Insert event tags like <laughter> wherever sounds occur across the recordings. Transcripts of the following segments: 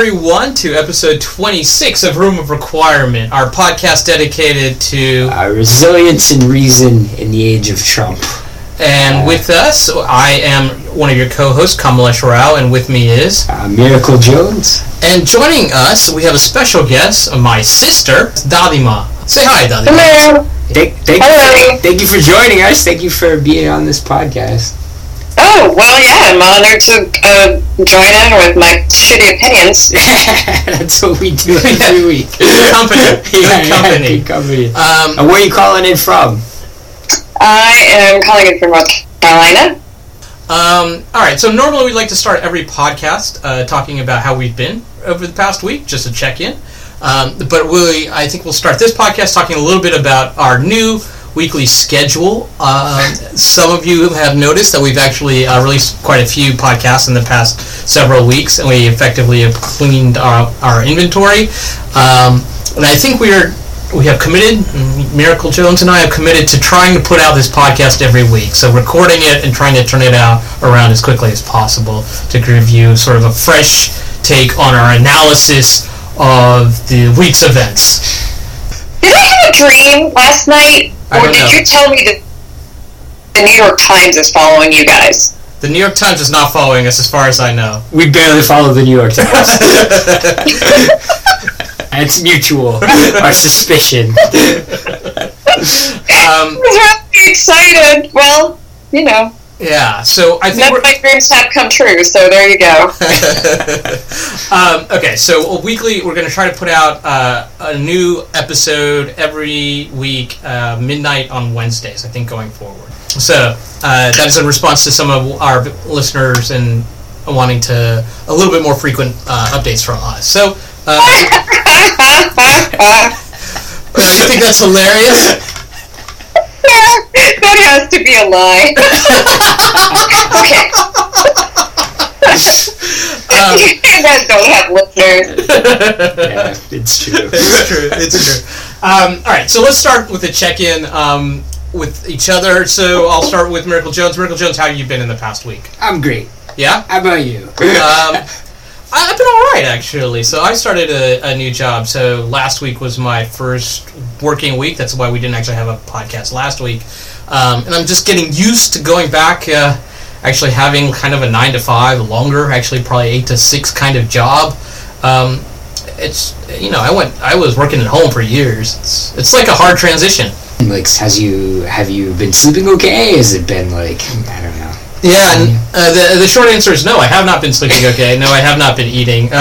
Welcome, everyone, to episode 26 of Room of Requirement, our podcast dedicated to. Uh, resilience and reason in the age of Trump. And with us, I am one of your co hosts, Kamalesh Rao, and with me is. Uh, Miracle Jones. And joining us, we have a special guest, my sister, Dadima. Say hi, Dadima. Hello. Thank, thank, Hello. you, thank you for joining us. Thank you for being on this podcast. Oh, well, yeah, I'm honored to uh, join in with my shitty opinions. <laughs> That's what we do every <laughs> week. Good company. Good <laughs> Yeah, yeah, company. good company. Um, And where are you calling in from? I am calling in from North Carolina. Um, all right, so normally we'd like to start every podcast uh, talking about how we've been over the past week, just to check in. Um, but we, I think we'll start this podcast talking a little bit about our new weekly schedule. Um, some of you have noticed that we've actually uh, released quite a few podcasts in the past several weeks, and we effectively have cleaned our, our inventory. Um, and I think we are we have committed, Miracle Jones and I have committed to trying to put out this podcast every week. So recording it and trying to turn it out around as quickly as possible to give you sort of a fresh take on our analysis of the week's events. Did I have a dream last night? I Or did know. you tell me that the New York Times is following you guys? The New York Times is not following us as far as I know. We barely follow the New York Times. <laughs> It's mutual. Our suspicion. <laughs> Um, I was really excited. Well, you know, yeah, so I think none my dreams have come true, so there you go. <laughs> um, okay, so a weekly, we're going to try to put out uh, a new episode every week, uh, midnight on Wednesdays, I think, going forward. So uh, that is in response to some of our listeners and wanting to a little bit more frequent uh, updates from us. So, uh, <laughs> you <laughs> think that's hilarious? <laughs> that has to be a lie. <laughs> okay. Um, <laughs> you guys don't have listeners. Yeah, it's true. it's true. It's true. Um, all right, so let's start with a check-in um, with each other. So I'll start with Miracle Jones. Miracle Jones, how have you been in the past week? I'm great. Yeah, How about you? um, I- I've been all right actually. So I started a, a new job. So last week was my first working week. That's why we didn't actually have a podcast last week. Um, and I'm just getting used to going back. Uh, actually having kind of a nine to five, longer, actually probably eight to six kind of job. Um, it's you know I went I was working at home for years. It's it's like a hard transition. like, has you have you been sleeping okay? Has it been like? Yeah, uh, the the short answer is no. I have not been sleeping okay. No, I have not been eating. <laughs>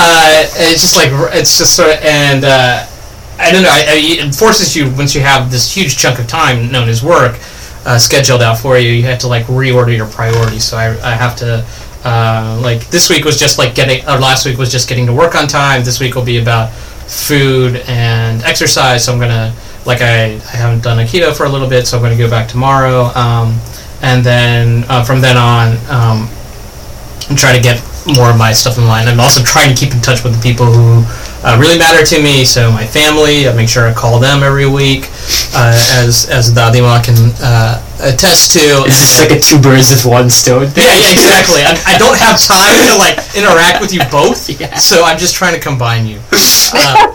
Uh, uh, it's just like it's just sort of and uh, I don't know. I, I, it forces you once you have this huge chunk of time known as work uh, scheduled out for you. You have to like reorder your priorities. So I, I have to. Uh, like this week was just like getting, or last week was just getting to work on time. This week will be about food and exercise. So I'm gonna, like I, I haven't done a keto for a little bit, so I'm gonna go back tomorrow. Um, and then uh, from then on, um, and try to get more of my stuff in line. I'm also trying to keep in touch with the people who uh, really matter to me. So my family, I make sure I call them every week, uh, as as Dadima can uh, attest to. Is this like a two birds with one stone thing? Yeah, yeah, exactly. I, I don't have time to like interact with you both, <laughs> Yeah. so I'm just trying to combine you. <laughs> Uh,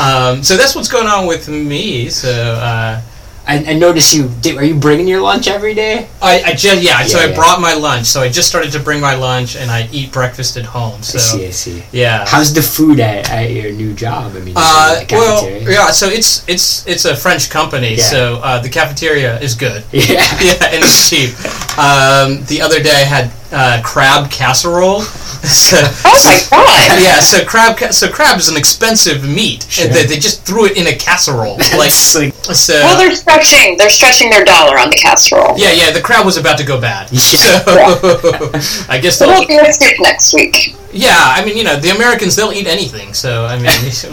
um, so that's what's going on with me. So uh, I, I noticed you. Did, are you bringing your lunch every day? I, I just yeah, so I yeah. brought my lunch. So I just started to bring my lunch, and I eat breakfast at home. So I see. I see. yeah. How's the food at, at your new job? I mean, Uh, well, yeah. So it's it's it's a French company, Yeah. so uh, the cafeteria is good. <laughs> yeah. yeah, and it's cheap. Um, the other day I had uh, crab casserole. <laughs> so, Oh my god! yeah, so crab ca- so crab is an expensive meat, Sure. and they, they just threw it in a casserole. <laughs> like like so. Well, they're stretching. They're stretching their dollar on the casserole. yeah, yeah, the crab was about to go bad. Yeah. So <laughs> I guess So they'll we'll a soup next week. Yeah, I mean, you know, the Americans they'll eat anything. So I mean,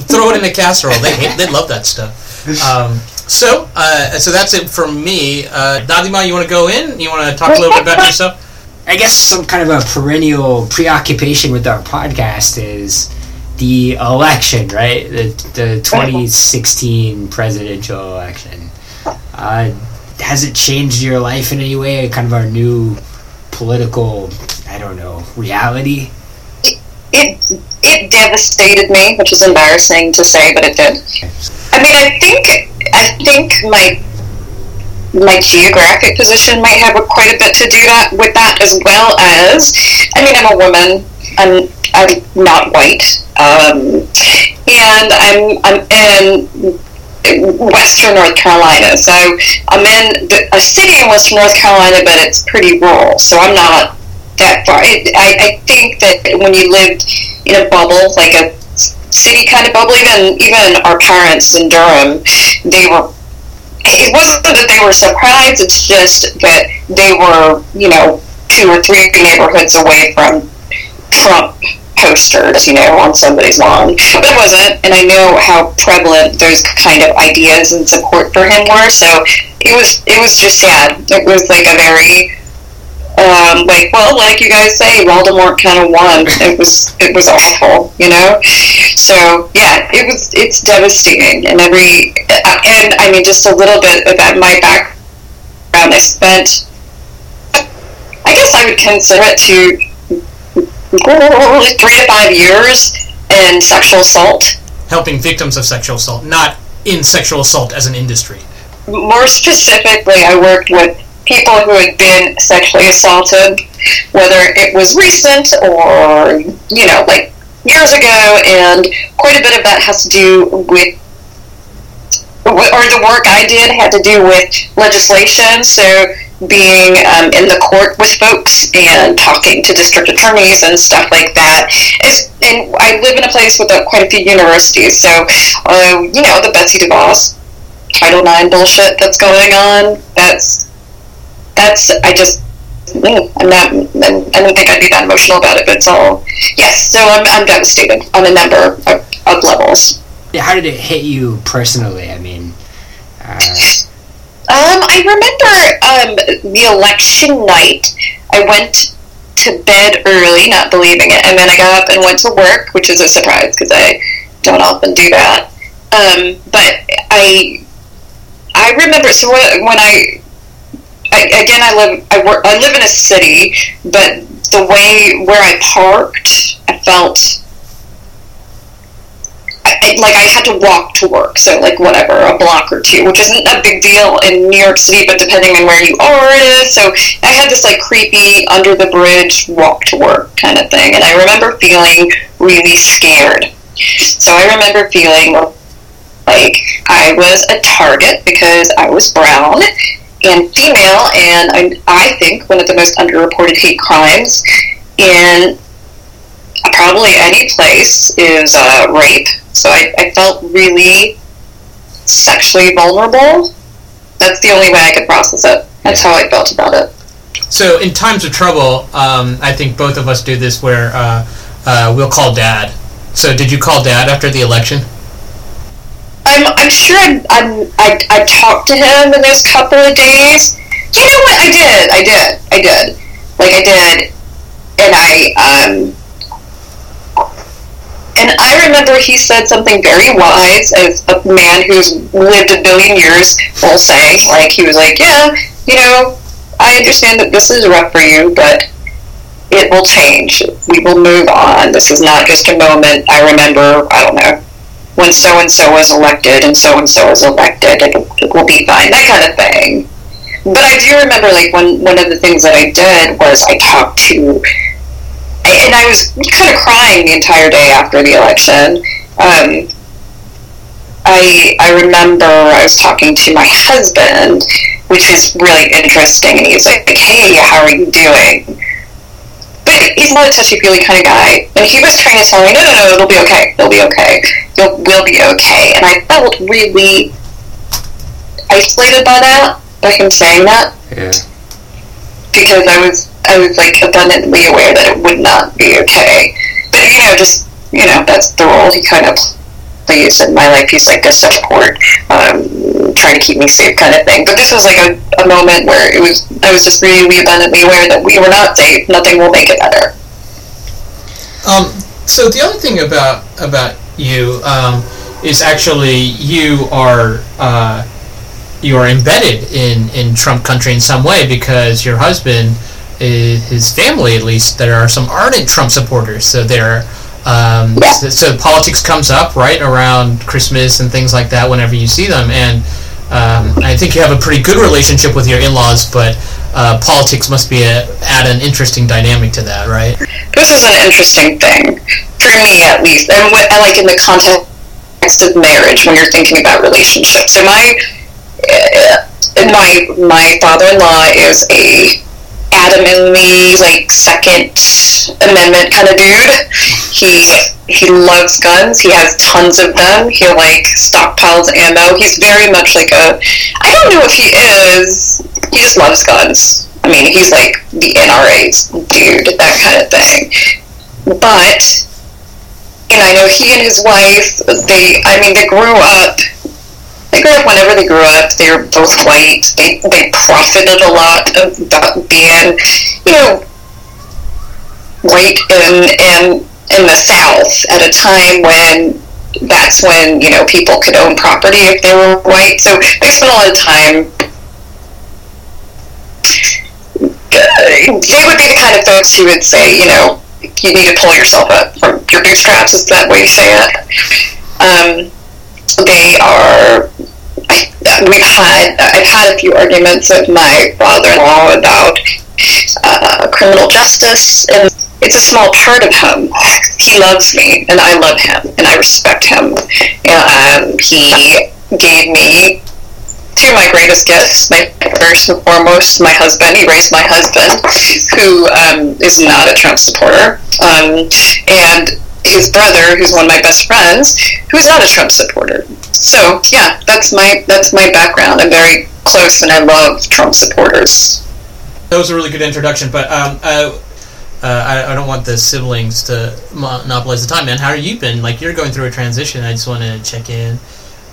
throw it in a casserole. They hate, they love that stuff. Um, so uh, so that's it from me. Uh, Dadima, you want to go in? You want to talk a little bit about yourself? I guess some kind of a perennial preoccupation with our podcast is the election, right? The the 2016 presidential election. Uh, has it changed your life in any way? Kind of our new political, I don't know, reality. it it devastated me, which is embarrassing to say, but it did. I mean, I think I think my my geographic position might have a, quite a bit to do that with that as well as I mean I'm a woman. I'm I'm not white. Um, and I'm I'm in Western North Carolina. So I'm in the, a city in Western North Carolina but it's pretty rural. So I'm not that far. I, I, I think that when you lived in a bubble like a city kind of bubble even even our parents in Durham they were it wasn't that they were surprised, it's just that they were, you know, two or three neighborhoods away from Trump posters, you know, on somebody's lawn. But it wasn't, and I know how prevalent those kind of ideas and support for him were, so it was it was just sad. It was like a very um, like, well, like you guys say, Voldemort kind of won. It was it was awful, you know. So yeah, it was it's devastating, and every and I mean just a little bit about my background. I spent, I guess I would consider it to <laughs> three to five years in sexual assault. Helping victims of sexual assault, not in sexual assault as an industry. More specifically, I worked with people who had been sexually assaulted, whether it was recent or, you know, like years ago, and quite a bit of that has to do with, or the work I did had to do with legislation, so being um, in the court with folks and talking to district attorneys and stuff like that. It's, and I live in a place with a, quite a few universities, so, uh, you know, the Betsy DeVos Title IX bullshit that's going on, that's that's I just I'm not I don't think I'd be that emotional about it, but it's all yes. So I'm I'm devastated on a number of, of levels. Yeah, how did it hit you personally? I mean, uh... um, I remember um, the election night. I went to bed early, not believing it, and then I got up and went to work, which is a surprise because I don't often do that. Um, but I I remember so when I I, again, I live I work I live in a city, but the way where I parked, I felt I, like I had to walk to work. So like whatever, a block or two, which isn't a big deal in New York City, but depending on where you are, it is. So I had this like creepy under the bridge walk to work kind of thing, and I remember feeling really scared. So I remember feeling like I was a target because I was brown and female, and I, I think one of the most underreported hate crimes in probably any place is uh, rape. So I, I felt really sexually vulnerable. That's the only way I could process it. That's how I felt about it. So in times of trouble, um, I think both of us do this where uh, uh, we'll call dad. So did you call dad after the election? I'm, I'm sure I, I'm, I, I talked to him in those couple of days. Do you know what? I did. I did. I did. Like, I did. And I, um, and I remember he said something very wise as a man who's lived a billion years will say. Like, he was like, yeah, you know, I understand that this is rough for you, but it will change. We will move on. This is not just a moment. I remember, I don't know, when so and so was elected and so and so was elected, it, it will be fine, that kind of thing. But I do remember, like, one, one of the things that I did was I talked to, and I was kind of crying the entire day after the election. Um, I, I remember I was talking to my husband, which is really interesting, and he's like, hey, how are you doing? He's not a touchy-feely kind of guy, and he was trying to tell me, no, no, no, it'll be okay, it'll be okay you'll, we'll be okay. And I felt really isolated by that, by him saying that. Yeah. Because I was, I was like abundantly aware that it would not be okay. But you know, just you know, that's the role he kind of plays in my life. He's like a support, um, trying to keep me safe, kind of thing. But this was like a, a moment where it was, I was just really abundantly aware that we were not safe. Nothing will make it better. Um, so the other thing about about you um, is actually you are uh, you are embedded in in Trump country in some way because your husband, is, his family at least, there are some ardent Trump supporters. So they're Um, Yeah. so, so politics comes up right around Christmas and things like that whenever you see them, and um, I think you have a pretty good relationship with your in-laws, but uh, politics must be a, add an interesting dynamic to that, right? this is an interesting thing for me at least and what i like in the context of marriage when you're thinking about relationships so my uh, my my father-in-law is a adamantly like second amendment kind of dude. He he loves guns. He has tons of them. He like stockpiles ammo. He's very much like a i don't know if he is he just loves guns. I mean, he's like the NRA's dude, that kind of thing. But, and I know he and his wife, they, I mean, they grew up, up whenever they grew up, they were both white. They, they profited a lot of that being, you know, white in, in, in the South at a time when that's when, you know, people could own property if they were white. So they spent a lot of time they would be the kind of folks who would say, you know, you need to pull yourself up from your bootstraps. Is that way you say it? Um, they are. We've had. I've had a few arguments with my father-in-law about uh, criminal justice, and it's a small part of him. He loves me, and I love him, and I respect him. Um, he gave me two of my greatest gifts. My first and foremost, my husband. He raised my husband, who um, is not a Trump supporter, um, and his brother, who's one of my best friends, who's not a Trump supporter. So yeah, that's my that's my background. I'm very close, and I love Trump supporters. That was a really good introduction, but um, uh, uh, I, I don't want the siblings to monopolize the time, man. How are you been? Like you're going through a transition. I just want to check in,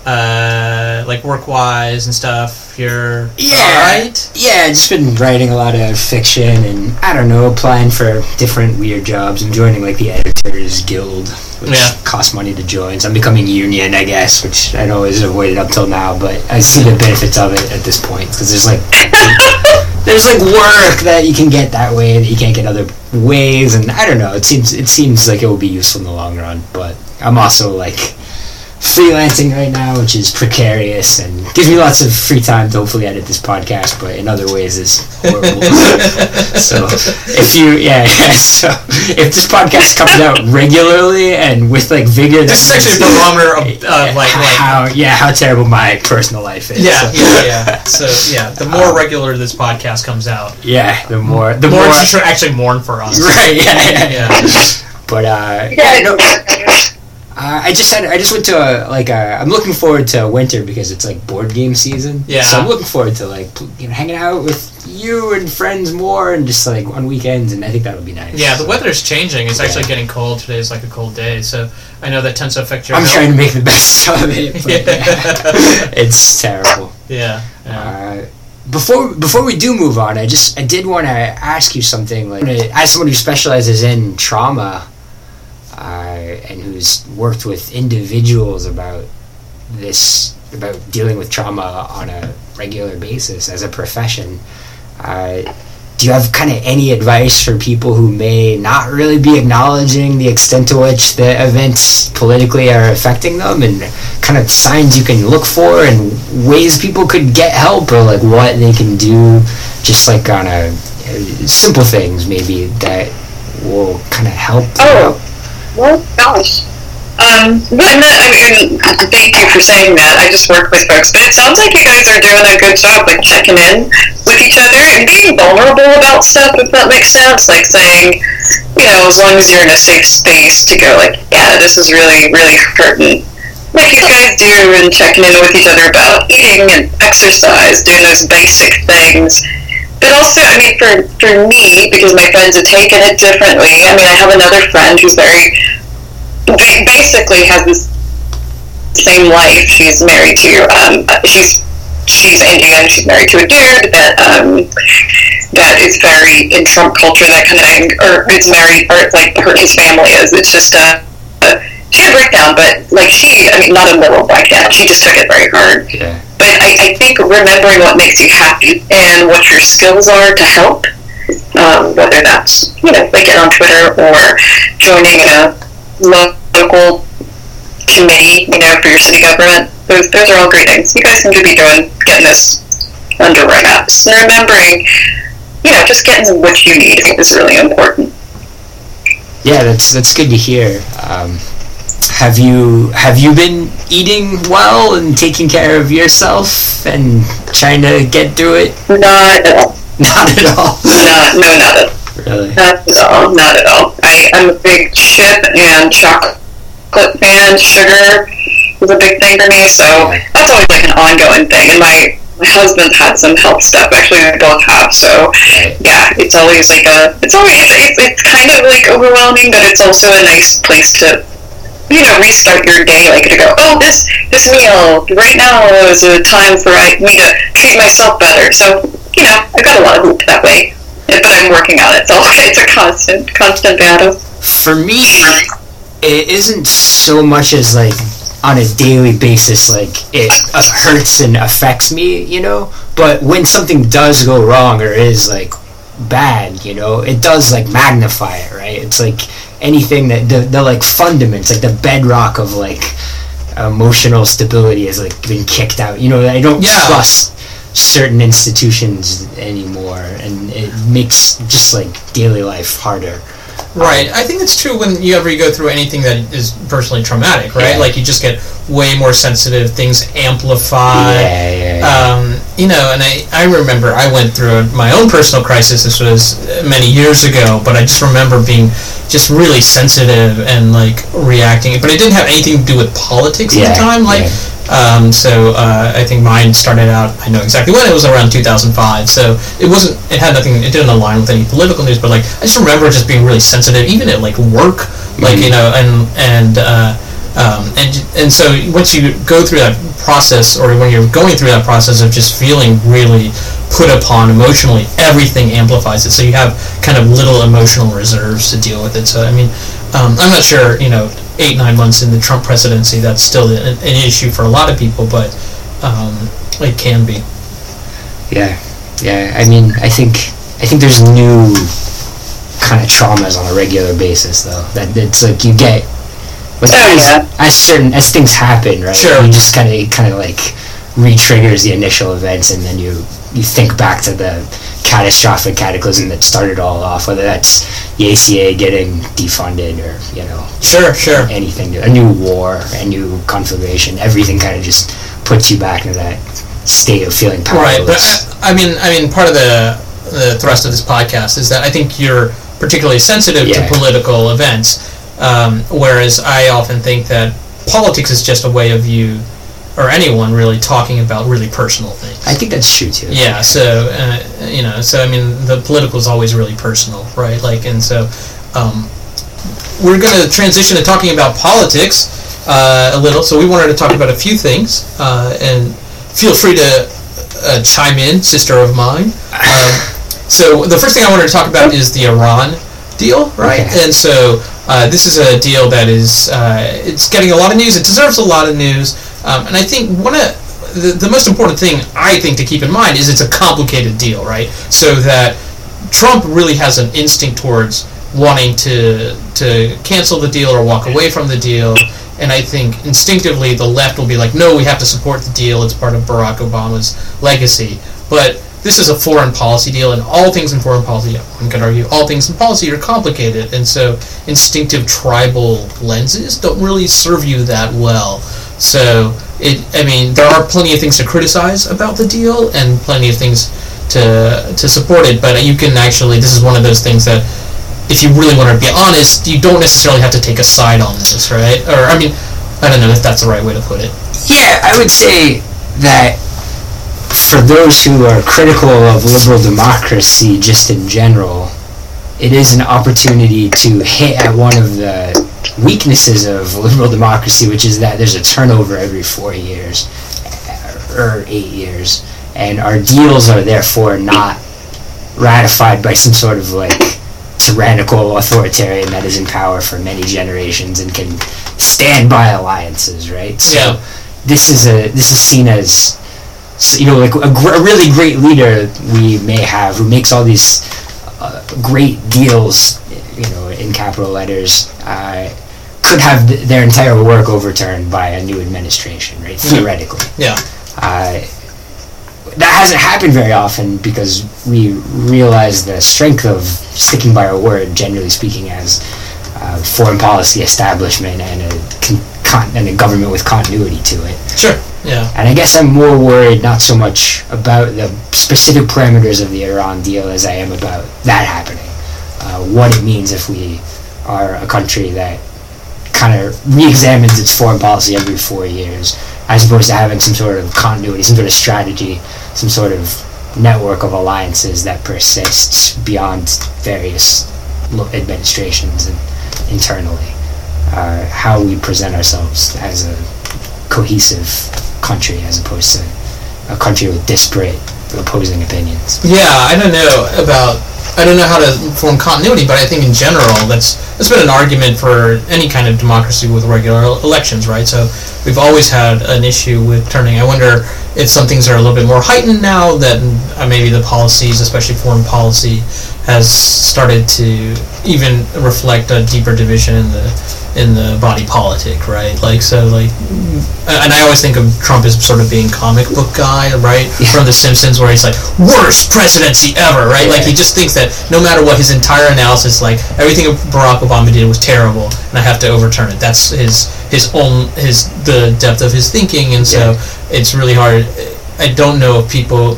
uh, like work wise and stuff. You're Yeah. right. Yeah, just been writing a lot of fiction and I don't know, applying for different weird jobs. I'm joining like the Editors Guild, which Yeah. costs money to join. So I'm becoming union, I guess, which I'd always avoided up till now. But I see the benefits of it at this point because there's like <laughs> there's like work that you can get that way that you can't get other ways, and I don't know. It seems it seems like it will be useful in the long run. But I'm also like freelancing right now, which is precarious and gives me lots of free time to hopefully edit this podcast, but in other ways is horrible. <laughs> so if you, yeah, yeah, <laughs> so if this podcast comes out regularly and with like vigor, This is actually a barometer of uh, like like how yeah how terrible my personal life is. yeah So, yeah yeah. So yeah, the more regular this podcast comes out, yeah, the more the the more more, you should actually mourn for us. <laughs> right, yeah, yeah, Yeah. But uh, yeah, no, Uh, I just had I just went to a, like a, I'm looking forward to winter because it's like board game season. Yeah. So I'm looking forward to like you know hanging out with you and friends more and just like on weekends and I think that would be nice. Yeah, the weather's changing. It's actually getting cold. Today is like a cold day, so I know that tends to affect your I'm health. trying to make the best <laughs> of it. But Yeah. <laughs> it's terrible. Yeah. yeah. Uh, before before we do move on, I just I did want to ask you something. Like as someone who specializes in trauma, uh, and who's worked with individuals about this about dealing with trauma on a regular basis as a profession. Uh, do you have kind of any advice for people who may not really be acknowledging the extent to which the events politically are affecting them and kind of signs you can look for and ways people could get help or like what they can do just like on a uh, simple things maybe that will kind of help Oh. out? Well, gosh. Um, no, I mean, thank you for saying that. I just work with folks, but it sounds like you guys are doing a good job, like checking in with each other and being vulnerable about stuff, if that makes sense. Like saying, you know, as long as you're in a safe space to go, like, yeah, this is really, really hurting. Like you guys do, and checking in with each other about eating and exercise, doing those basic things. But also, I mean, for, for me, because my friends have taken it differently, I mean, I have another friend who's very basically has this same life. She's married to um, she's she's Indian. She's married to a dude that um, that is very in Trump culture, that kind of thing, or is married, or like her his family is. It's just a. she had a breakdown, but like she, I mean, not a literal breakdown. She just took it very hard. Yeah. But I, I think remembering what makes you happy and what your skills are to help, um, whether that's you know like get on Twitter or joining a local committee, you know, for your city government. Those those are all great things. You guys seem to be doing getting this under wraps and remembering, you know, just getting what you need is really important. Yeah, that's that's good to hear. Um, have you have you been eating well and taking care of yourself and trying to get through it? Not at all. <laughs> Not at all. Not, no, not at all. Really? Not at all. Not at all. I, I'm a big chip and chocolate fan. Sugar is a big thing for me, so that's always like an ongoing thing. And my my husband had some health stuff. Actually, we both have. So yeah, it's always like a. It's always it's, it's, it's kind of like overwhelming, but it's also a nice place to. You know, restart your day, like to go. Oh, this this meal right now is a time for I, me to treat myself better. So you know, I got a lot of hoop that way, but I'm working on it. So it's a constant, constant battle. For me, it isn't so much as like on a daily basis like it hurts and affects me you know but when something does go wrong or is like bad you know it does like magnify it right it's like anything that the, the like fundaments like the bedrock of like emotional stability has like been kicked out you know i don't Yeah. trust certain institutions anymore and it makes just like daily life harder Right. I think it's true when you ever you go through anything that is personally traumatic, right? Yeah. Like you just get way more sensitive. Things amplify. yeah, yeah, yeah. Um, you know, and I, I remember I went through my own personal crisis. This was many years ago, but I just remember being just really sensitive and like reacting. But it didn't have anything to do with politics at the time. Like, yeah. um, so uh, I think mine started out. I know exactly when it was around 2005. So it wasn't. It had nothing. It didn't align with any political news. But like, I just remember just being really sensitive, even at like work. Like you know, and and. Uh, um, and and so once you go through that process, or when you're going through that process of just feeling really put upon emotionally, everything amplifies it. So you have kind of little emotional reserves to deal with it. So I mean, um, I'm not sure, you know, eight nine months in the Trump presidency, that's still an, an issue for a lot of people, but um, it can be. Yeah, yeah. I mean, I think I think there's new kind of traumas on a regular basis, though. That it's like you get when Oh, things, yeah. as certain as things happen, right? Sure. You just kind of kind of like re-triggers the initial events, and then you you think back to the catastrophic cataclysm that started all off, whether that's the ACA getting defunded or you know Sure, sure. anything, a new war, a new conflagration, everything kind of just puts you back into that state of feeling powerless. Right, but. I, uh, I mean, I mean, part of the the thrust of this podcast is that I think you're particularly sensitive Yeah. to political events, um, whereas I often think that politics is just a way of you or anyone really talking about really personal things. I think that's true too. Yeah, so uh, you know, so I mean, the political is always really personal, right? Like, and so um, we're going to transition to talking about politics uh, a little. So we wanted to talk about a few things, uh, and feel free to uh, chime in, sister of mine. Um, <laughs> so the first thing I wanted to talk about is the Iran deal, right? Okay. And so uh, this is a deal that is uh, it's getting a lot of news. It deserves a lot of news, um, and I think one of the, the most important thing I think to keep in mind is it's a complicated deal, right? So that Trump really has an instinct towards wanting to to cancel the deal or walk away from the deal. And I think instinctively the left will be like, no, we have to support the deal. It's part of Barack Obama's legacy. But this is a foreign policy deal, and all things in foreign policy, one could argue, all things in policy are complicated. And so instinctive tribal lenses don't really serve you that well. So it, I mean, there are plenty of things to criticize about the deal, and plenty of things to to support it. But you can actually, this is one of those things that, if you really want to be honest, you don't necessarily have to take a side on this, right? Or I mean, I don't know if that's the right way to put it. Yeah, I would say that for those who are critical of liberal democracy just in general, it is an opportunity to hit at one of the weaknesses of liberal democracy, which is that there's a turnover every four years or eight years, and our deals are therefore not ratified by some sort of like tyrannical authoritarian that is in power for many generations and can stand by alliances, right? So Yeah. this is a this is seen as you know like a, gr- a really great leader we may have who makes all these uh, great deals, you know, in capital letters. Uh, could have th- their entire work overturned by a new administration, right? Theoretically. Yeah. Uh, that hasn't happened very often because we realize the strength of sticking by our word, generally speaking, as uh, foreign policy establishment and a con- con- and a government with continuity to it. Sure. Yeah. And I guess I'm more worried not so much about the specific parameters of the Iran deal as I am about that happening. Uh, what it means if we are a country that kind of re-examines its foreign policy every four years, as opposed to having some sort of continuity, some sort of strategy, some sort of network of alliances that persists beyond various administrations and internally. Uh, how we present ourselves as a cohesive country as opposed to a country with disparate opposing opinions. Yeah, I don't know about. I don't know how to form continuity, but I think in general that's that's been an argument for any kind of democracy with regular elections, right? So we've always had an issue with turning. I wonder if some things are a little bit more heightened now that uh, maybe the policies, especially foreign policy, has started to even reflect a deeper division in the in the body politic, right? Like so, like, and I always think of Trump as sort of being comic book guy, right? Yeah. From The Simpsons, where he's like worst presidency ever, right? Like he just thinks that no matter what, his entire analysis, like everything Barack Obama did was terrible, and I have to overturn it. That's his his own his the depth of his thinking, and so it's really hard. I don't know if people,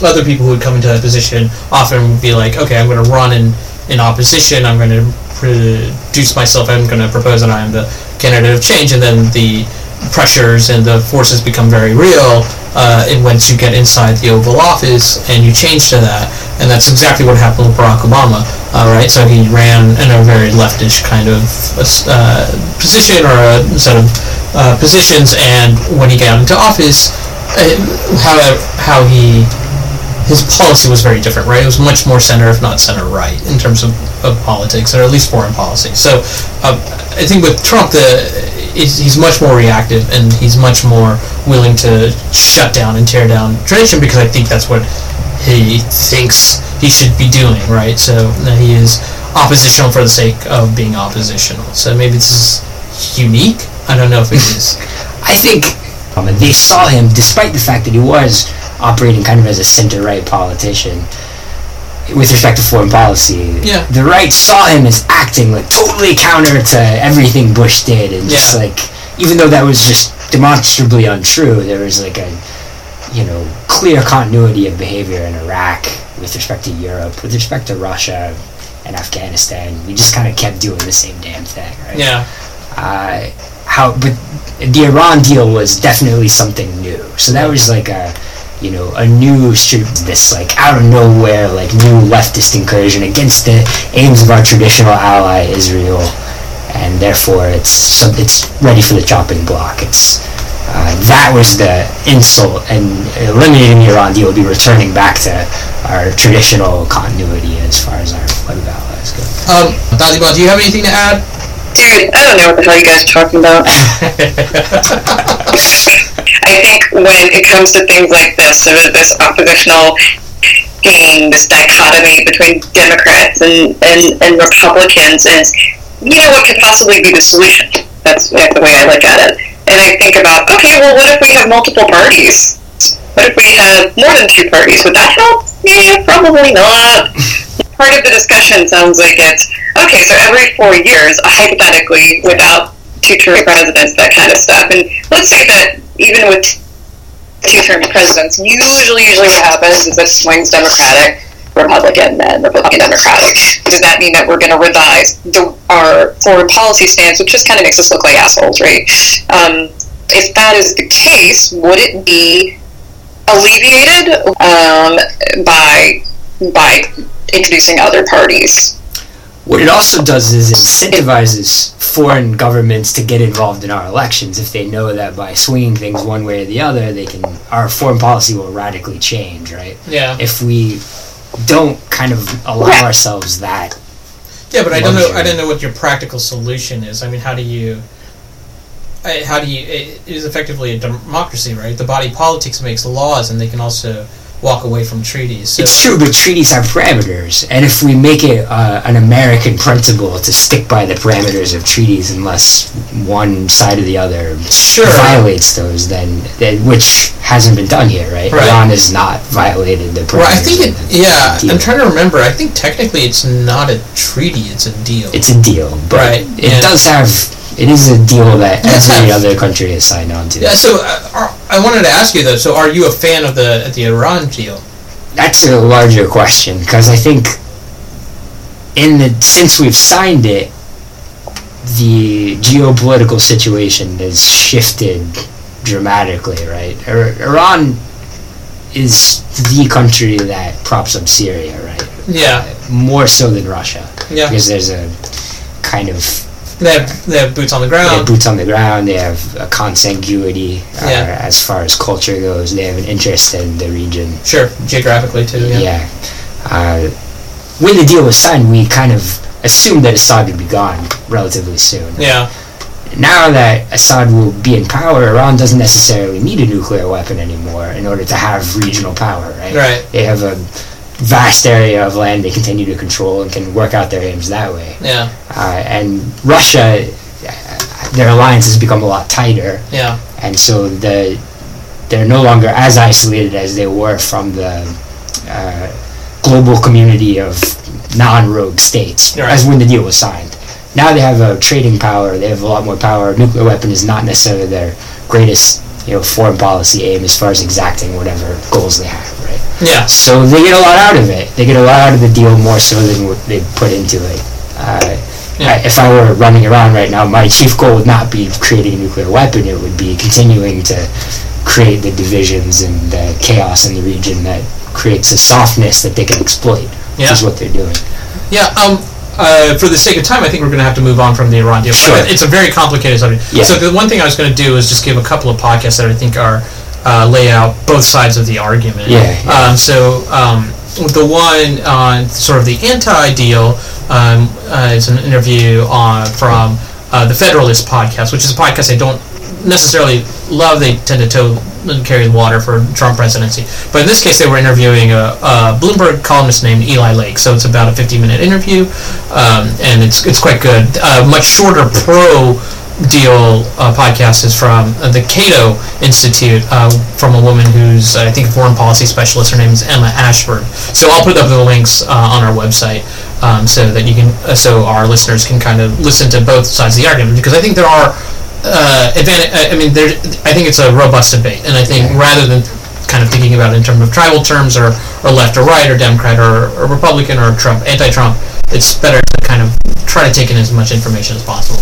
other people who would come into that position, often would be like, okay, I'm going to run in in opposition. I'm going to produce myself. I'm going to propose that I am the candidate of change, and then the pressures and the forces become very real. Uh, and once you get inside the Oval Office and you change to that, and that's exactly what happened with Barack Obama, uh, right? So he ran in a very leftish kind of uh, position or a set of uh, positions, and when he got into office, uh, how how he his policy was very different, right? It was much more center, if not center right, in terms of, of politics, or at least foreign policy. So uh, I think with Trump, the he's, much more reactive, and he's much more willing to shut down and tear down tradition because I think that's what he thinks he should be doing, right? So that he is oppositional for the sake of being oppositional. So maybe this is unique. I don't know if it is. <laughs> I think they saw him, despite the fact that he was operating kind of as a center-right politician with respect to foreign policy. Yeah. The right saw him as acting like totally counter to everything Bush did, and just Yeah. like even though that was just demonstrably untrue, there was like a you know clear continuity of behavior in Iraq with respect to Europe, with respect to Russia and Afghanistan. We just kind of kept doing the same damn thing, right? Yeah. uh, how but the Iran deal was definitely something new. So that was like a you know a new street this like out of nowhere like new leftist incursion against the aims of our traditional ally Israel, and therefore it's so it's ready for the chopping block. It's uh, that was the insult, and eliminating the Iran deal would be returning back to our traditional continuity as far as our web allies go. Um, Dadima, do you have anything to add? Dude, I don't know what the hell you guys are talking about. <laughs> <laughs> I think when it comes to things like this, sort of this oppositional game, this dichotomy between Democrats and, and, and Republicans is, you know, what could possibly be the solution? That's, that's the way I look at it. And I think about, okay, well, what if we have multiple parties? What if we have more than two parties? Would that help? Yeah, probably not. Part of the discussion sounds like it's, okay, so every four years, hypothetically, without two-term presidents, that kind of stuff. And let's say that even with two-term presidents, usually, usually what happens is it swings Democratic, Republican, then Republican, Democratic. Does that mean that we're going to revise the, our foreign policy stance, which just kind of makes us look like assholes, right? Um, if that is the case, would it be alleviated um, by by introducing other parties? What it also does is it incentivizes foreign governments to get involved in our elections if they know that by swinging things one way or the other, they can our foreign policy will radically change, right? Yeah. If we don't kind of allow ourselves that, Yeah, but I don't know. I don't know what your practical solution is. I mean, how do you? How do you? It is effectively a democracy, right? The body politics makes laws, and they can also walk away from treaties. So, It's true, but treaties have parameters, and if we make it uh, an American principle to stick by the parameters of treaties unless one side or the other Sure. violates those, then, then which hasn't been done here, right? Right. Iran has not violated the parameters. Well, I think it. Yeah, deal. I'm trying to remember. I think technically it's not a treaty; it's a deal. It's a deal, but Right, it does have. It is a deal that every have- other country has signed on to. yeah. So uh, are- I wanted to ask you though. So are you a fan of the the Iran deal? That's a larger question because I think in the since we've signed it, the geopolitical situation has shifted dramatically. Right, er, Iran is the country that props up Syria, right? Yeah. More so than Russia Yeah. because there's a kind of They have they have boots on the ground. they have boots on the ground. They have a consanguinity uh, Yeah. as far as culture goes. They have an interest in the region. Sure, geographically too. Yeah. Yeah. Uh, when the deal was signed, we kind of assumed that Assad would be gone relatively soon. Yeah. Now that Assad will be in power, Iran doesn't necessarily need a nuclear weapon anymore in order to have regional power, right? Right. They have a vast area of land they continue to control and can work out their aims that way. Yeah. Uh, and Russia, uh, their alliance has become a lot tighter, Yeah. and so the they're no longer as isolated as they were from the uh, global community of non-rogue states Right. as when the deal was signed. Now they have a trading power. They have a lot more power. Nuclear weapon is not necessarily their greatest, you know, foreign policy aim as far as exacting whatever goals they have, right? Yeah. So they get a lot out of it. They get a lot out of the deal more so than what they put into it. Uh, Yeah. I- if I were running Iran right now, my chief goal would not be creating a nuclear weapon. It would be continuing to create the divisions and the chaos in the region that creates a softness that they can exploit, which Yeah. is what they're doing. Yeah. Um. Uh, for the sake of time, I think we're going to have to move on from the Iran deal. Sure. It's a very complicated subject. Yeah. So the one thing I was going to do is just give a couple of podcasts that I think are uh, lay out both sides of the argument. Yeah, yeah. Um, so um, the one on sort of the anti-deal um, uh, is an interview on from uh, the Federalist podcast, which is a podcast I don't necessarily love. They tend to toe and carry the water for Trump presidency, but in this case, they were interviewing a, a Bloomberg columnist named Eli Lake. So it's about a 50-minute interview, um, and it's it's quite good. Uh, much shorter pro deal uh, podcast is from uh, the Cato Institute uh, from a woman who's I think a foreign policy specialist. Her name is Emma Ashford. So I'll put up the links uh, on our website um, so that you can uh, so our listeners can kind of listen to both sides of the argument because I think there are uh, advantage. I mean, there. I think it's a robust debate, and I think rather than kind of thinking about in terms of tribal terms or, or left or right or Democrat or, or Republican or Trump anti-Trump, it's better to kind of try to take in as much information as possible.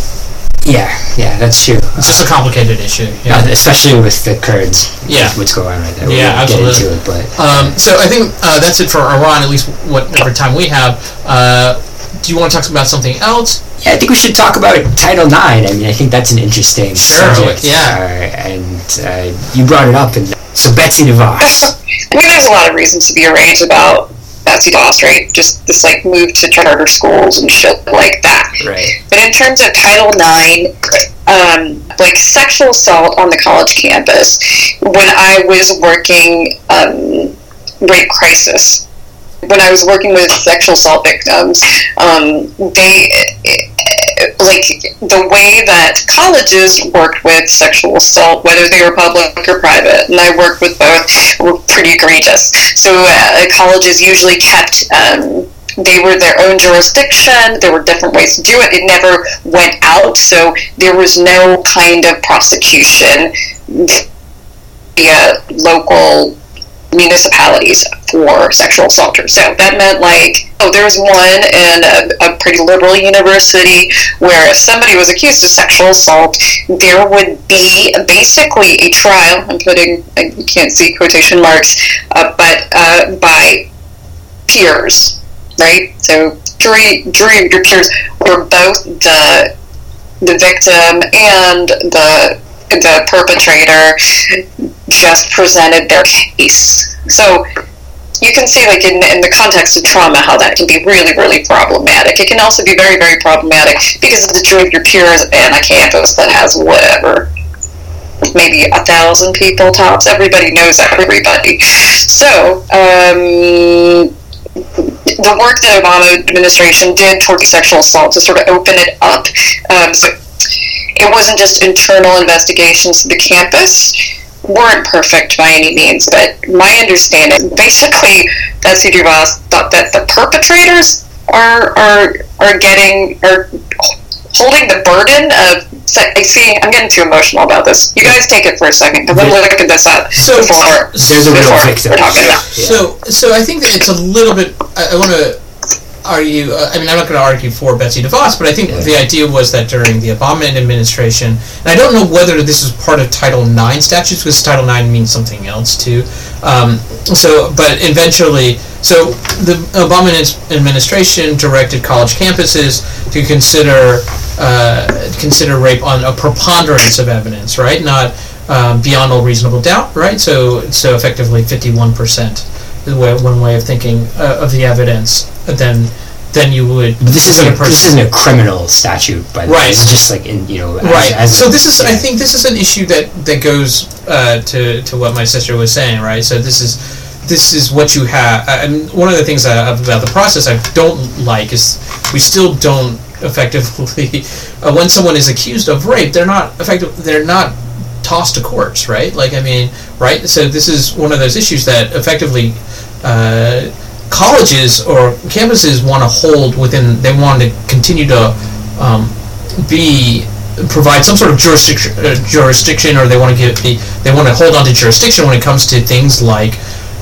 Yeah, yeah, that's true. It's just a complicated issue. Uh, Yeah. especially with the Kurds. Yeah. What's going on right there. Yeah, won't absolutely. Get into it, but Um, so I think uh, that's it for Iran, at least whatever time we have. Uh, do you want to talk about something else? Yeah, I think we should talk about Title IX. I mean, I think that's an interesting Sure, subject. yeah. Uh, and uh, you brought it up. And so Betsy DeVos. I mean, there's a lot of reasons to be enraged about Betsy DeVos, right? Just this like move to charter schools and shit like that. right. But in terms of Title IX, um, like sexual assault on the college campus, when I was working um, rape crisis, when I was working with sexual assault victims, um, they like the way that colleges worked with sexual assault, whether they were public or private, and I worked with both, were pretty egregious. So uh, colleges usually kept. Um, they were their own jurisdiction. There were different ways to do it. It never went out, so there was no kind of prosecution via local municipalities for sexual assaulters. So that meant like, oh, there was one in a, a pretty liberal university where if somebody was accused of sexual assault, there would be basically a trial. I'm putting, you can't see quotation marks, uh, but uh, by peers, right? So jury, jury of your peers were both the the victim and the the perpetrator just presented their case. So you can see, like in, in the context of trauma, how that can be really, really problematic. It can also be very, very problematic because of the jury of your peers and a campus that has whatever maybe a thousand people tops. Everybody knows everybody. So, um, the work that Obama administration did toward sexual assault to sort of open it up. Um, so it wasn't just internal investigations of the campus weren't perfect by any means, but my understanding, basically, Betsy DeVos thought that the perpetrators are are are getting are holding the burden of. I see, I'm getting too emotional about this. You guys take it for a second because I'm looking this up So- before, There's a real before victim. we're talking about. So, so I think that it's a little bit. I, I want to argue. Uh, I mean, I'm not going to argue for Betsy DeVos, but I think Yeah. the idea was that during the Obama administration, and I don't know whether this is part of Title IX statutes, because Title IX means something else too. Um, so, but eventually, so the Obama administration directed college campuses to consider uh, consider rape on a preponderance of evidence, right? Not um, beyond all reasonable doubt, right? So, so effectively, fifty-one percent is way, one way of thinking uh, of the evidence. Then, then you would. But this isn't person- this isn't a criminal statute, by the way. Right. This is just like in you know as, right. as so this is, I think, this is an issue that that goes uh, to to what my sister was saying, right? So this is this is what you have. And one of the things that, about the process I don't like is we still don't effectively <laughs> uh, when someone is accused of rape, they're not effective. They're not tossed to courts, right? Like I mean, right? So this is one of those issues that effectively. Uh, colleges or campuses want to hold within they want to continue to um, be provide some sort of jurisdiction uh, jurisdiction or they want to give the they want to hold on to jurisdiction when it comes to things like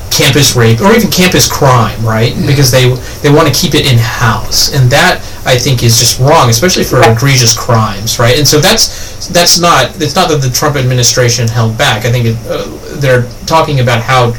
campus rape or even campus crime right because they they want to keep it in house and that I think is just wrong especially for egregious crimes right and so that's that's not it's not that the Trump administration held back I think it, uh, they're talking about how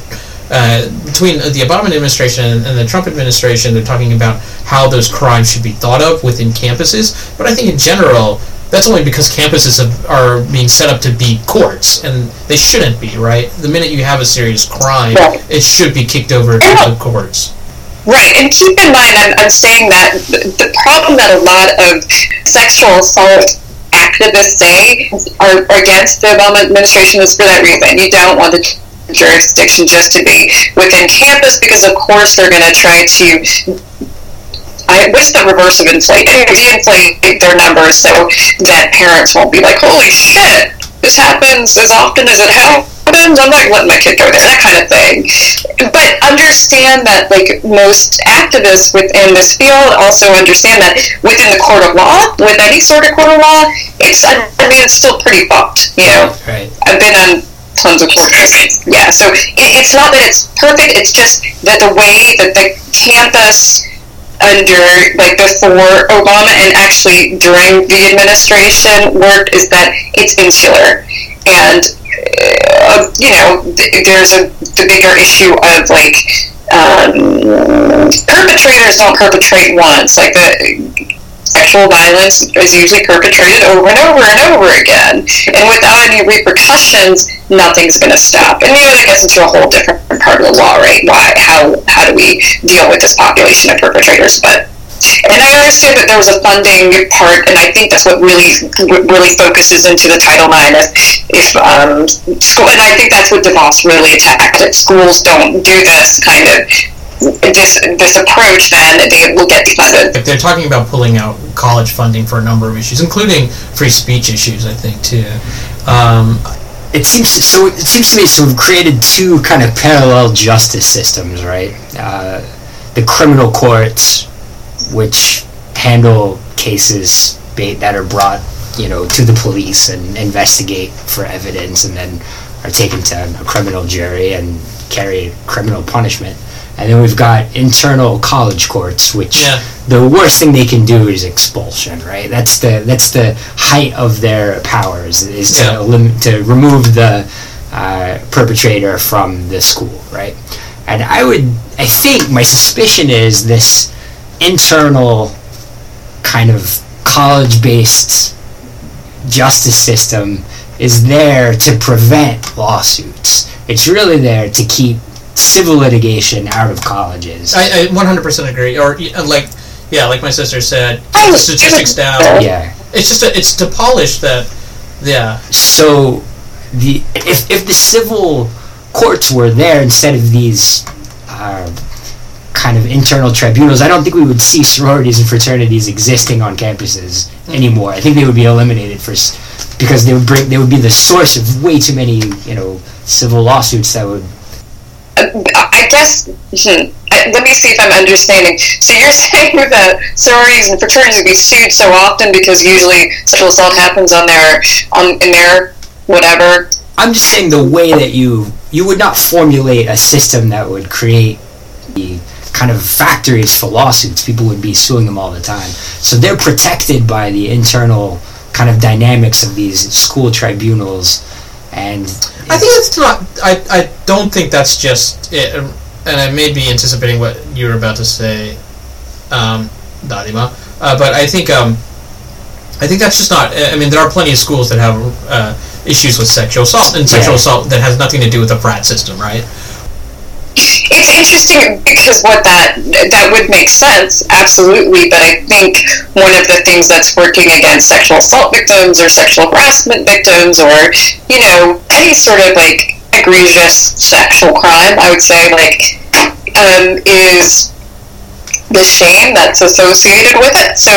uh, between the Obama administration and the Trump administration, they're talking about how those crimes should be thought of within campuses. But I think in general, that's only because campuses have, are being set up to be courts, and they shouldn't be, right? The minute you have a serious crime, it should be kicked over to the courts. Right, and keep in mind, I'm, I'm saying that the, problem that a lot of sexual assault activists say are, are against the Obama administration is for that reason. You don't want the jurisdiction just to be within campus because, of course, they're going to try to. I, what's the reverse of inflate? De-inflate their numbers so that parents won't be like, "Holy shit, this happens as often as it happens." I'm not letting my kid go there, that kind of thing. But understand that, like most activists within this field, also understand that within the court of law, with any sort of court of law, it's I mean it's still pretty fucked. You know, right. I've been on tons of court cases. Yeah, so it, it's not that it's perfect. It's just that the way that the campus under like before Obama and actually during the administration worked is that it's insular. And uh, you know th- there's a the bigger issue of like um, perpetrators don't perpetrate once. Like the sexual violence is usually perpetrated over and over and over again. And without any repercussions, nothing's going to stop. And you know, that gets into a whole different part of the law, right? Why, how, how do we deal with this population of perpetrators? But and I understand that there was a funding part, and I think that's what really really focuses into the Title IX. If, if um, school, and I think that's what DeVos really attacked. That schools don't do this kind of this this approach, then they will get defunded. Like they're talking about pulling out college funding for a number of issues, including free speech issues. I think too. Um, It seems so. It seems to me so. We've created two kind of parallel justice systems, right? Uh, the criminal courts, which handle cases ba- that are brought, you know, to the police and investigate for evidence, and then are taken to a criminal jury and carry criminal punishment. And then we've got internal college courts, which Yeah. the worst thing they can do is expulsion, right? That's the that's the height of their powers is to Yeah. elim- to remove the uh, perpetrator from the school, right? And I would, I think, my suspicion is this internal kind of college-based justice system is there to prevent lawsuits. It's really there to keep civil litigation out of colleges. I, I 100% agree. Or uh, like, yeah, like my sister said, I the statistics down. yeah. It's just a, it's to polish that. Yeah. So the if if the civil courts were there instead of these uh, kind of internal tribunals, I don't think we would see sororities and fraternities existing on campuses anymore. I think they would be eliminated for because they would bring they would be the source of way too many you know civil lawsuits that would I guess. Hmm, I, let me see if I'm understanding. So you're <laughs> saying that sororities and fraternities would be sued so often because usually sexual assault happens on their on in their whatever. I'm just saying the way that you you would not formulate a system that would create the kind of factories for lawsuits. People would be suing them all the time. So they're protected by the internal kind of dynamics of these school tribunals and I think it's not. I, I don't think that's just it. um, And I may be anticipating what you were about to say, um, Dadima. Uh, but I think um, I think that's just not. I mean, there are plenty of schools that have uh, issues with sexual assault, and sexual Yeah. assault that has nothing to do with the frat system, right? It's interesting because what that that would make sense, absolutely. But I think one of the things that's working against sexual assault victims or sexual harassment victims, or you know any sort of like egregious sexual crime, I would say like um, is the shame that's associated with it. So,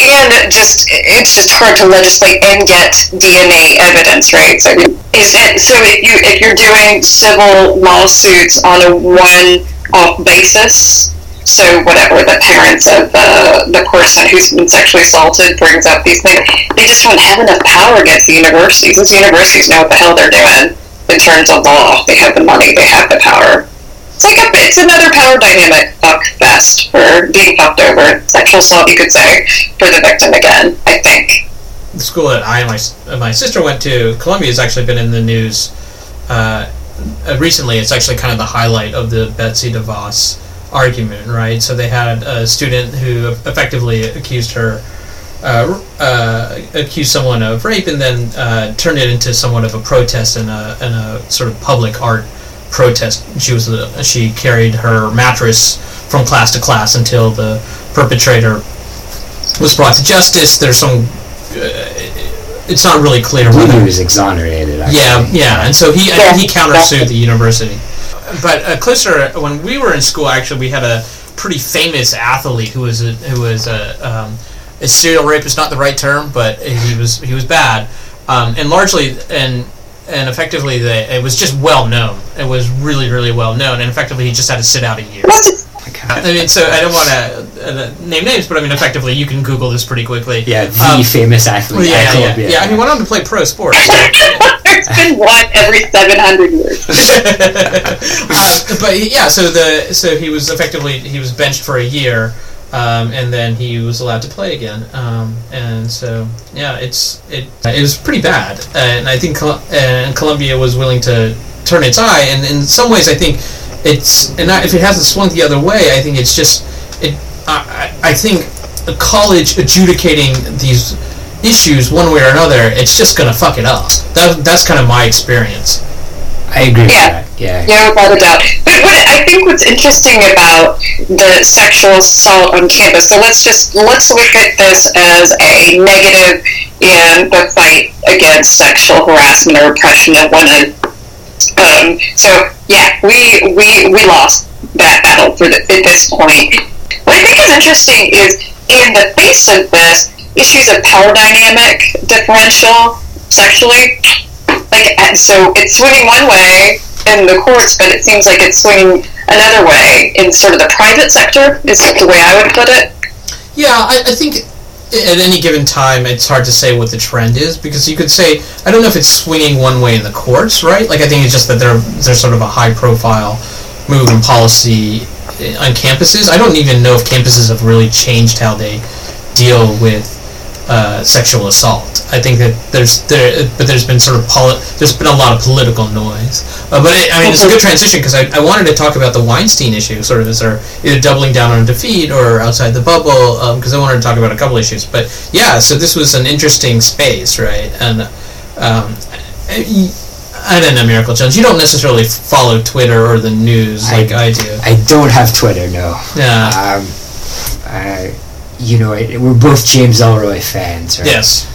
and just it's just hard to legislate and get DNA evidence, right? So, is it so if you if you're doing civil lawsuits on a one-off basis? So whatever the parents of the the person who's been sexually assaulted brings up these things, they just don't have enough power against the universities. These universities know what the hell they're doing in terms of law. They have the money, they have the power. It's like a, it's another power dynamic fuck fest for being fucked over. Sexual assault, you could say, for the victim again. I think. the school that I and my, uh, my sister went to, Columbia, has actually been in the news uh, uh, recently. It's actually kind of the highlight of the Betsy DeVos argument, right? So they had a student who effectively accused her, uh, uh, accused someone of rape, and then uh, turned it into somewhat of a protest and a, and a sort of public art protest. She was the, she carried her mattress from class to class until the perpetrator was brought to justice. There's some. Uh, it's not really clear I whether he was exonerated. Actually. yeah, yeah, and so he I Yeah. think he countersued the university. But uh, closer, when we were in school, actually, we had a pretty famous athlete who was a, who was a, um, a serial rapist. Not the right term, but he was he was bad, um, and largely and and effectively, the, it was just well known. It was really really well known, and effectively, he just had to sit out a year. I mean, so I don't want to uh, name names, but I mean, effectively, you can Google this pretty quickly. Yeah, the Um, famous athlete. Well, yeah, at yeah, yeah, Columbia. yeah. I mean, went on to play pro sports. <laughs> There's been one every 700 years. <laughs> uh, but yeah, so the so he was effectively he was benched for a year, um, and then he was allowed to play again. Um, and so yeah, it's it it was pretty bad, and I think Col- and Columbia was willing to turn its eye. And in some ways, I think it's and I, if it hasn't swung the other way, I think it's just it. I, I I think a college adjudicating these issues one way or another, it's just gonna fuck it up. That, that's kind of my experience. I agree Yeah. Yeah. Yeah, without a doubt. But what I think what's interesting about the sexual assault on campus, so let's just let's look at this as a negative in the fight against sexual harassment or oppression of women. Um, so yeah, we we we lost that battle for the, at this point. What I think is interesting is in the face of this, issues of power dynamic differential sexually like so it's swinging one way in the courts, but it seems like it's swinging another way in sort of the private sector. Is the way I would put it. Yeah, I, I think at any given time it's hard to say what the trend is because you could say I don't know if it's swinging one way in the courts, right? Like I think it's just that there there's sort of a high profile move in policy eh, on campuses. I don't even know if campuses have really changed how they deal with uh, sexual assault. I think that there's there, but there's been sort of poli- there's been a lot of political noise. Uh, but it, I mean, it's a good transition because I, I wanted to talk about the Weinstein issue, sort of as our either doubling down on defeat or outside the bubble, because I wanted to talk about a couple issues. But yeah, so this was an interesting space, right? And um, I, I don't know, Miracle Jones. You don't necessarily follow Twitter or the news I- like I, do. I don't have Twitter. No. Yeah. Um, I, you know, I, we're both James Ellroy fans, right? yes.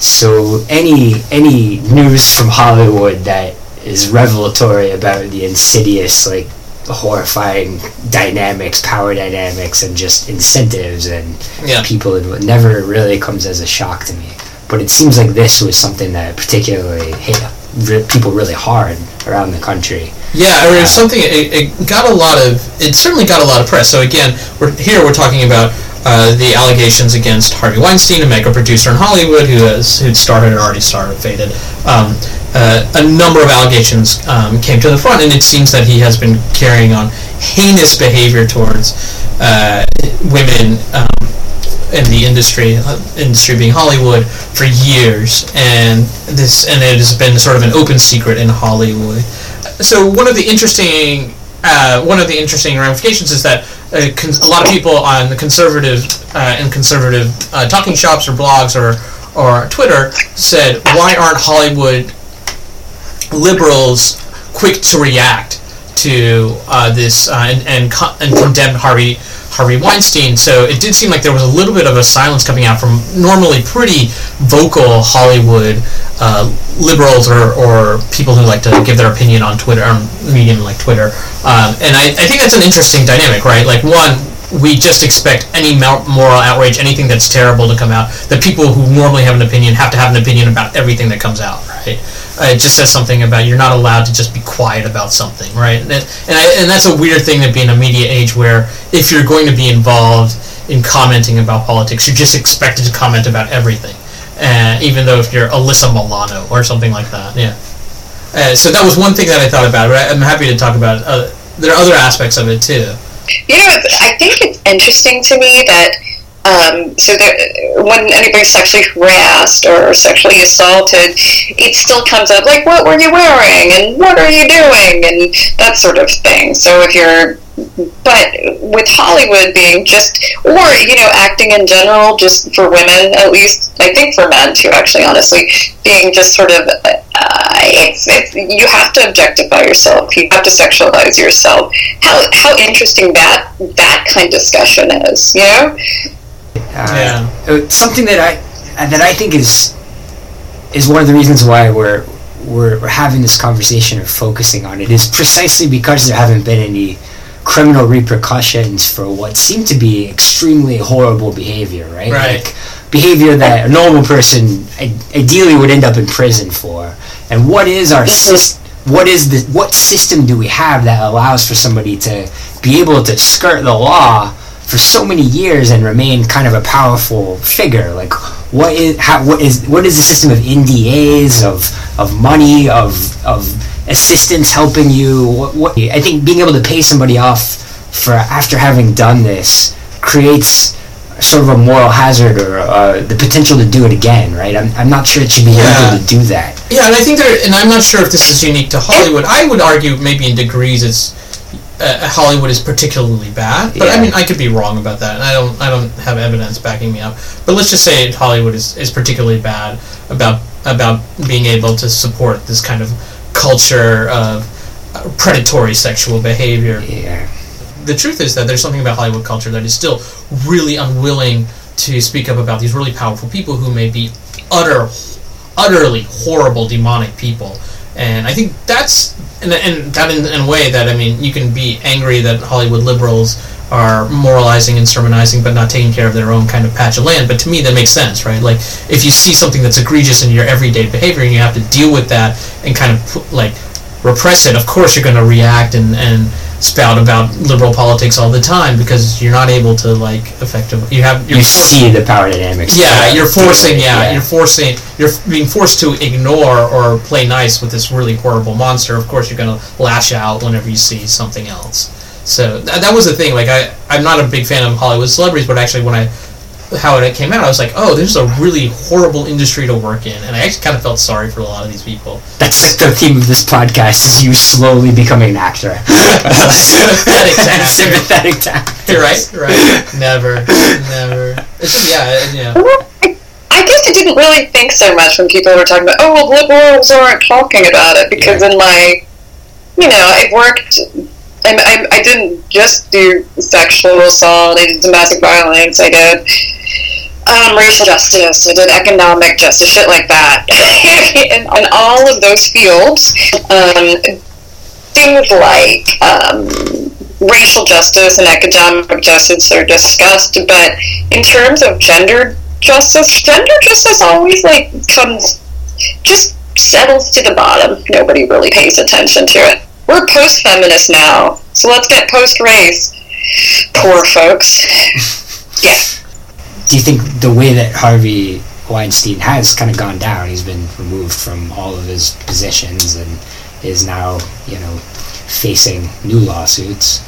So any any news from Hollywood that is revelatory about the insidious, like horrifying dynamics, power dynamics, and just incentives and Yeah. people, it never really comes as a shock to me. But it seems like this was something that particularly hit people really hard around the country. Yeah, I mean, it's uh, something. It, it got a lot of. It certainly got a lot of press. So again, we're here. We're talking about uh, the allegations against Harvey Weinstein, a mega producer in Hollywood who has who'd started and already started faded. Um, uh, a number of allegations um, came to the front, and it seems that he has been carrying on heinous behavior towards uh, women. Um, in the industry, uh, industry being Hollywood, for years, and this and it has been sort of an open secret in Hollywood. So one of the interesting uh, one of the interesting ramifications is that uh, cons- a lot of people on the conservative uh, and conservative uh, talking shops or blogs or or Twitter said, why aren't Hollywood liberals quick to react to uh, this uh, and and, co- and condemn Harvey Harvey Weinstein. So it did seem like there was a little bit of a silence coming out from normally pretty vocal Hollywood uh, liberals or, or people who like to give their opinion on Twitter on medium like Twitter. Um, and I, I think that's an interesting dynamic, right? Like one. We just expect any moral outrage, anything that's terrible to come out. That people who normally have an opinion have to have an opinion about everything that comes out, right? It just says something about you're not allowed to just be quiet about something, right? And and, I, and that's a weird thing to be in a media age where if you're going to be involved in commenting about politics, you're just expected to comment about everything, uh, even though if you're Alyssa Milano or something like that, yeah. Uh, so that was one thing that I thought about. But I, I'm happy to talk about. Uh, there are other aspects of it too. You know, I think it's interesting to me that um, so there, when anybody's sexually harassed or sexually assaulted, it still comes up like, "What were you wearing?" and "What are you doing?" and that sort of thing. So if you're, but with Hollywood being just, or you know, acting in general, just for women, at least I think for men too, actually, honestly, being just sort of, uh, it's, it's you have to objectify yourself, you have to sexualize yourself. How how interesting that that kind of discussion is, you know? Uh, uh, something that I that I think is is one of the reasons why we're, we're we're having this conversation or focusing on it is precisely because there haven't been any criminal repercussions for what seemed to be extremely horrible behavior, right? Right. Like behavior that a normal person ideally would end up in prison for. And what is our system? What is the what system do we have that allows for somebody to be able to skirt the law for so many years and remain kind of a powerful figure? Like what is how what is what is the system of NDAs of of money of of assistance helping you? What, what I think being able to pay somebody off for after having done this creates sort of a moral hazard or uh, the potential to do it again, right? I'm, I'm not sure it should be Yeah. able to do that. Yeah, and I think there, and I'm not sure if this is unique to Hollywood. I would argue maybe in degrees it's uh, Hollywood is particularly bad, but I mean I could be wrong about that, and I don't I don't have evidence backing me up. But let's just say Hollywood is, is particularly bad about about being able to support this kind of culture of uh, predatory sexual behavior Yeah. the truth is that there's something about Hollywood culture that is still really unwilling to speak up about these really powerful people who may be utter, utterly horrible, demonic people. And I think that's, and, and that in, in a way that, I mean, you can be angry that Hollywood liberals are moralizing and sermonizing but not taking care of their own kind of patch of land. But to me, that makes sense, right? Like, if you see something that's egregious in your everyday behavior and you have to deal with that and kind of, like, repress it, of course you're going to react and, and spout about liberal politics all the time because you're not able to like effectively you have you're You see the power dynamics. yeah you're forcing yeah, Yeah. you're forcing you're being forced to ignore or play nice with this really horrible monster of course you're going to lash out whenever you see something else so th- that was the thing like I I'm not a big fan of Hollywood celebrities but actually when I how it came out I was like oh this is a really horrible industry to work in. And I actually kind of felt sorry for a lot of these people. That's like the theme of this podcast is you slowly becoming an actor. <laughs> Sympathetic to actor. Sympathetic to actors. right right. Never never. It's, yeah yeah. I guess I didn't really think so much when people were talking about, oh, well, liberals aren't talking about it because in my, you know, I've worked, I, I, I didn't just do sexual assault, I did domestic violence, I did um, racial justice, I did economic justice, shit like that. <laughs> in, in all of those fields, um, things like um, racial justice and economic justice are discussed, but in terms of gender justice, gender justice always like comes just settles to the bottom. Nobody really pays attention to it. We're post feminist now, so let's get post race. Poor folks. <laughs> yeah. Do you think the way that Harvey Weinstein has kind of gone down, he's been removed from all of his positions and is now, you know, facing new lawsuits.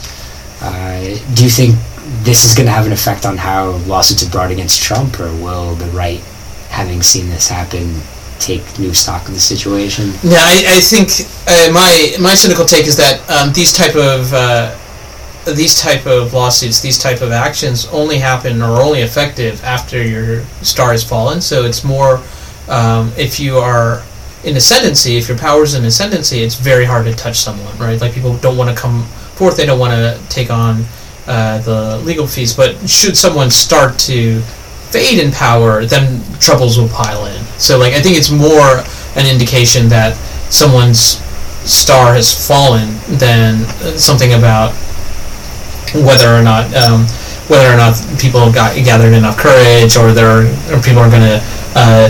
Uh, do you think this is going to have an effect on how lawsuits are brought against Trump, or will the right, having seen this happen, take new stock of the situation? Yeah, I, I think uh, my my cynical take is that um, these type of uh, these type of lawsuits, these type of actions, only happen or only effective after your star has fallen. So it's more um, if you are in ascendancy, if your power is in ascendancy, it's very hard to touch someone, right? Like people don't want to come forth, they don't want to take on uh, the legal fees. But should someone start to fade in power, then troubles will pile in. So like I think it's more an indication that someone's star has fallen than something about whether or not um, whether or not people have got gathered enough courage or there or people are going to uh,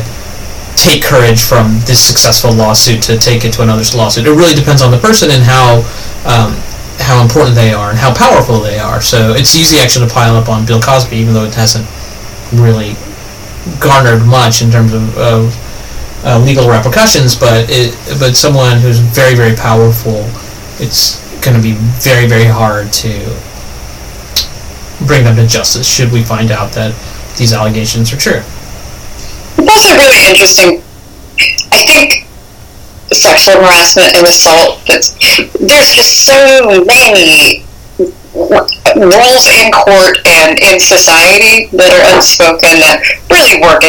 take courage from this successful lawsuit to take it to another lawsuit. It really depends on the person and how um, how important they are and how powerful they are. So it's easy actually to pile up on Bill Cosby, even though it hasn't really garnered much in terms of, of uh, legal repercussions. But it, but someone who's very very powerful, it's going to be very very hard to bring them to justice. Should we find out that these allegations are true? It's also really interesting. I think sexual harassment and assault. That's, there's just so many rules in court and in society that are unspoken that really work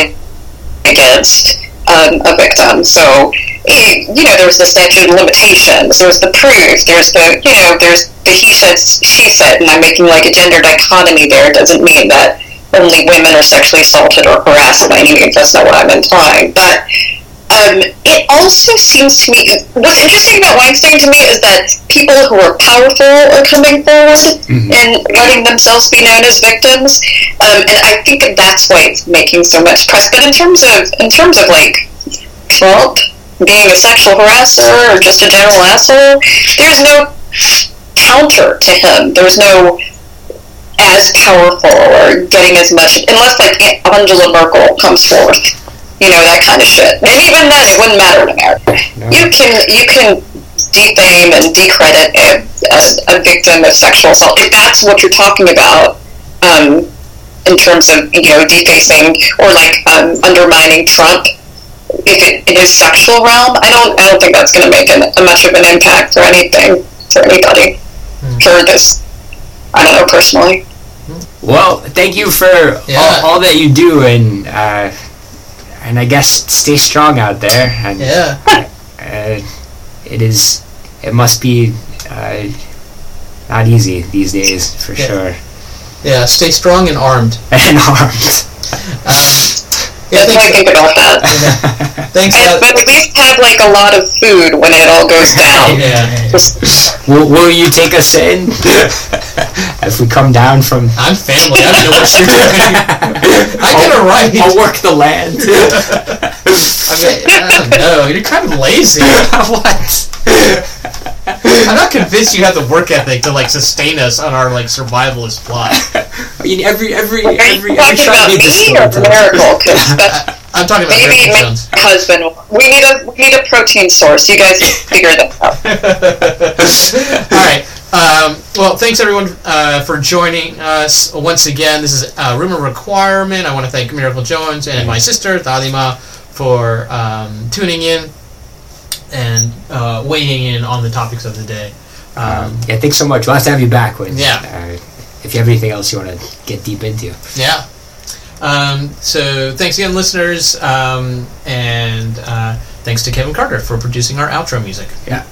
against um, a victim. So, he, you know, there's the statute of limitations, there's the proof, there's the, you know, there's the he said, she said, and I'm making like a gender dichotomy there. It doesn't mean that only women are sexually assaulted or harassed by any means. That's not what I'm implying. But um, it also seems to me what's interesting about Weinstein to me is that people who are powerful are coming forward mm-hmm. and letting themselves be known as victims, um, and I think that's why it's making so much press. But in terms of in terms of like Trump being a sexual harasser or just a general asshole, there's no counter to him. There's no as powerful or getting as much unless like Angela Merkel comes forth you know that kind of shit. And even then, it wouldn't matter in America. No. You can you can defame and decredit a, a, a, victim of sexual assault if that's what you're talking about. Um, in terms of you know defacing or like um, undermining Trump, if it in his sexual realm, I don't I don't think that's going to make an, a much of an impact or anything for anybody mm. for this. I don't know personally. Well, thank you for yeah. all, all, that you do, and uh, and I guess stay strong out there. And, yeah. Uh, it is. It must be uh, not easy these days, for yeah. sure. Yeah, stay strong and armed. <laughs> and armed. Um, yeah, thanks. I think about that. <laughs> Yeah. Thanks. And, but uh, at least have like a lot of food when it all goes <laughs> down. yeah. will, will you take us in <laughs> if we come down from? I'm family. I don't know what you're doing. I get a right. I'll work the land. I mean, I don't know. You're kind of lazy. what? I'm not convinced you have the work ethic to like sustain us on our like survivalist plot. I mean, every every Are every every shot needs a skeleton. Miracle, <laughs> I'm talking about maybe my husband. We need a we need a protein source. You guys figure that out. <laughs> All right. Um, well, thanks everyone uh, for joining us once again. This is a Rumor Requirement. I want to thank Miracle Jones and my sister Dadima for um, tuning in and uh, weighing in on the topics of the day. Um, um yeah, thanks so much. Nice to have you back when. Yeah. Uh, if you have anything else you want to get deep into. Yeah. Um, so thanks again, listeners, um, and uh, thanks to Kevin Carter for producing our outro music. Yeah.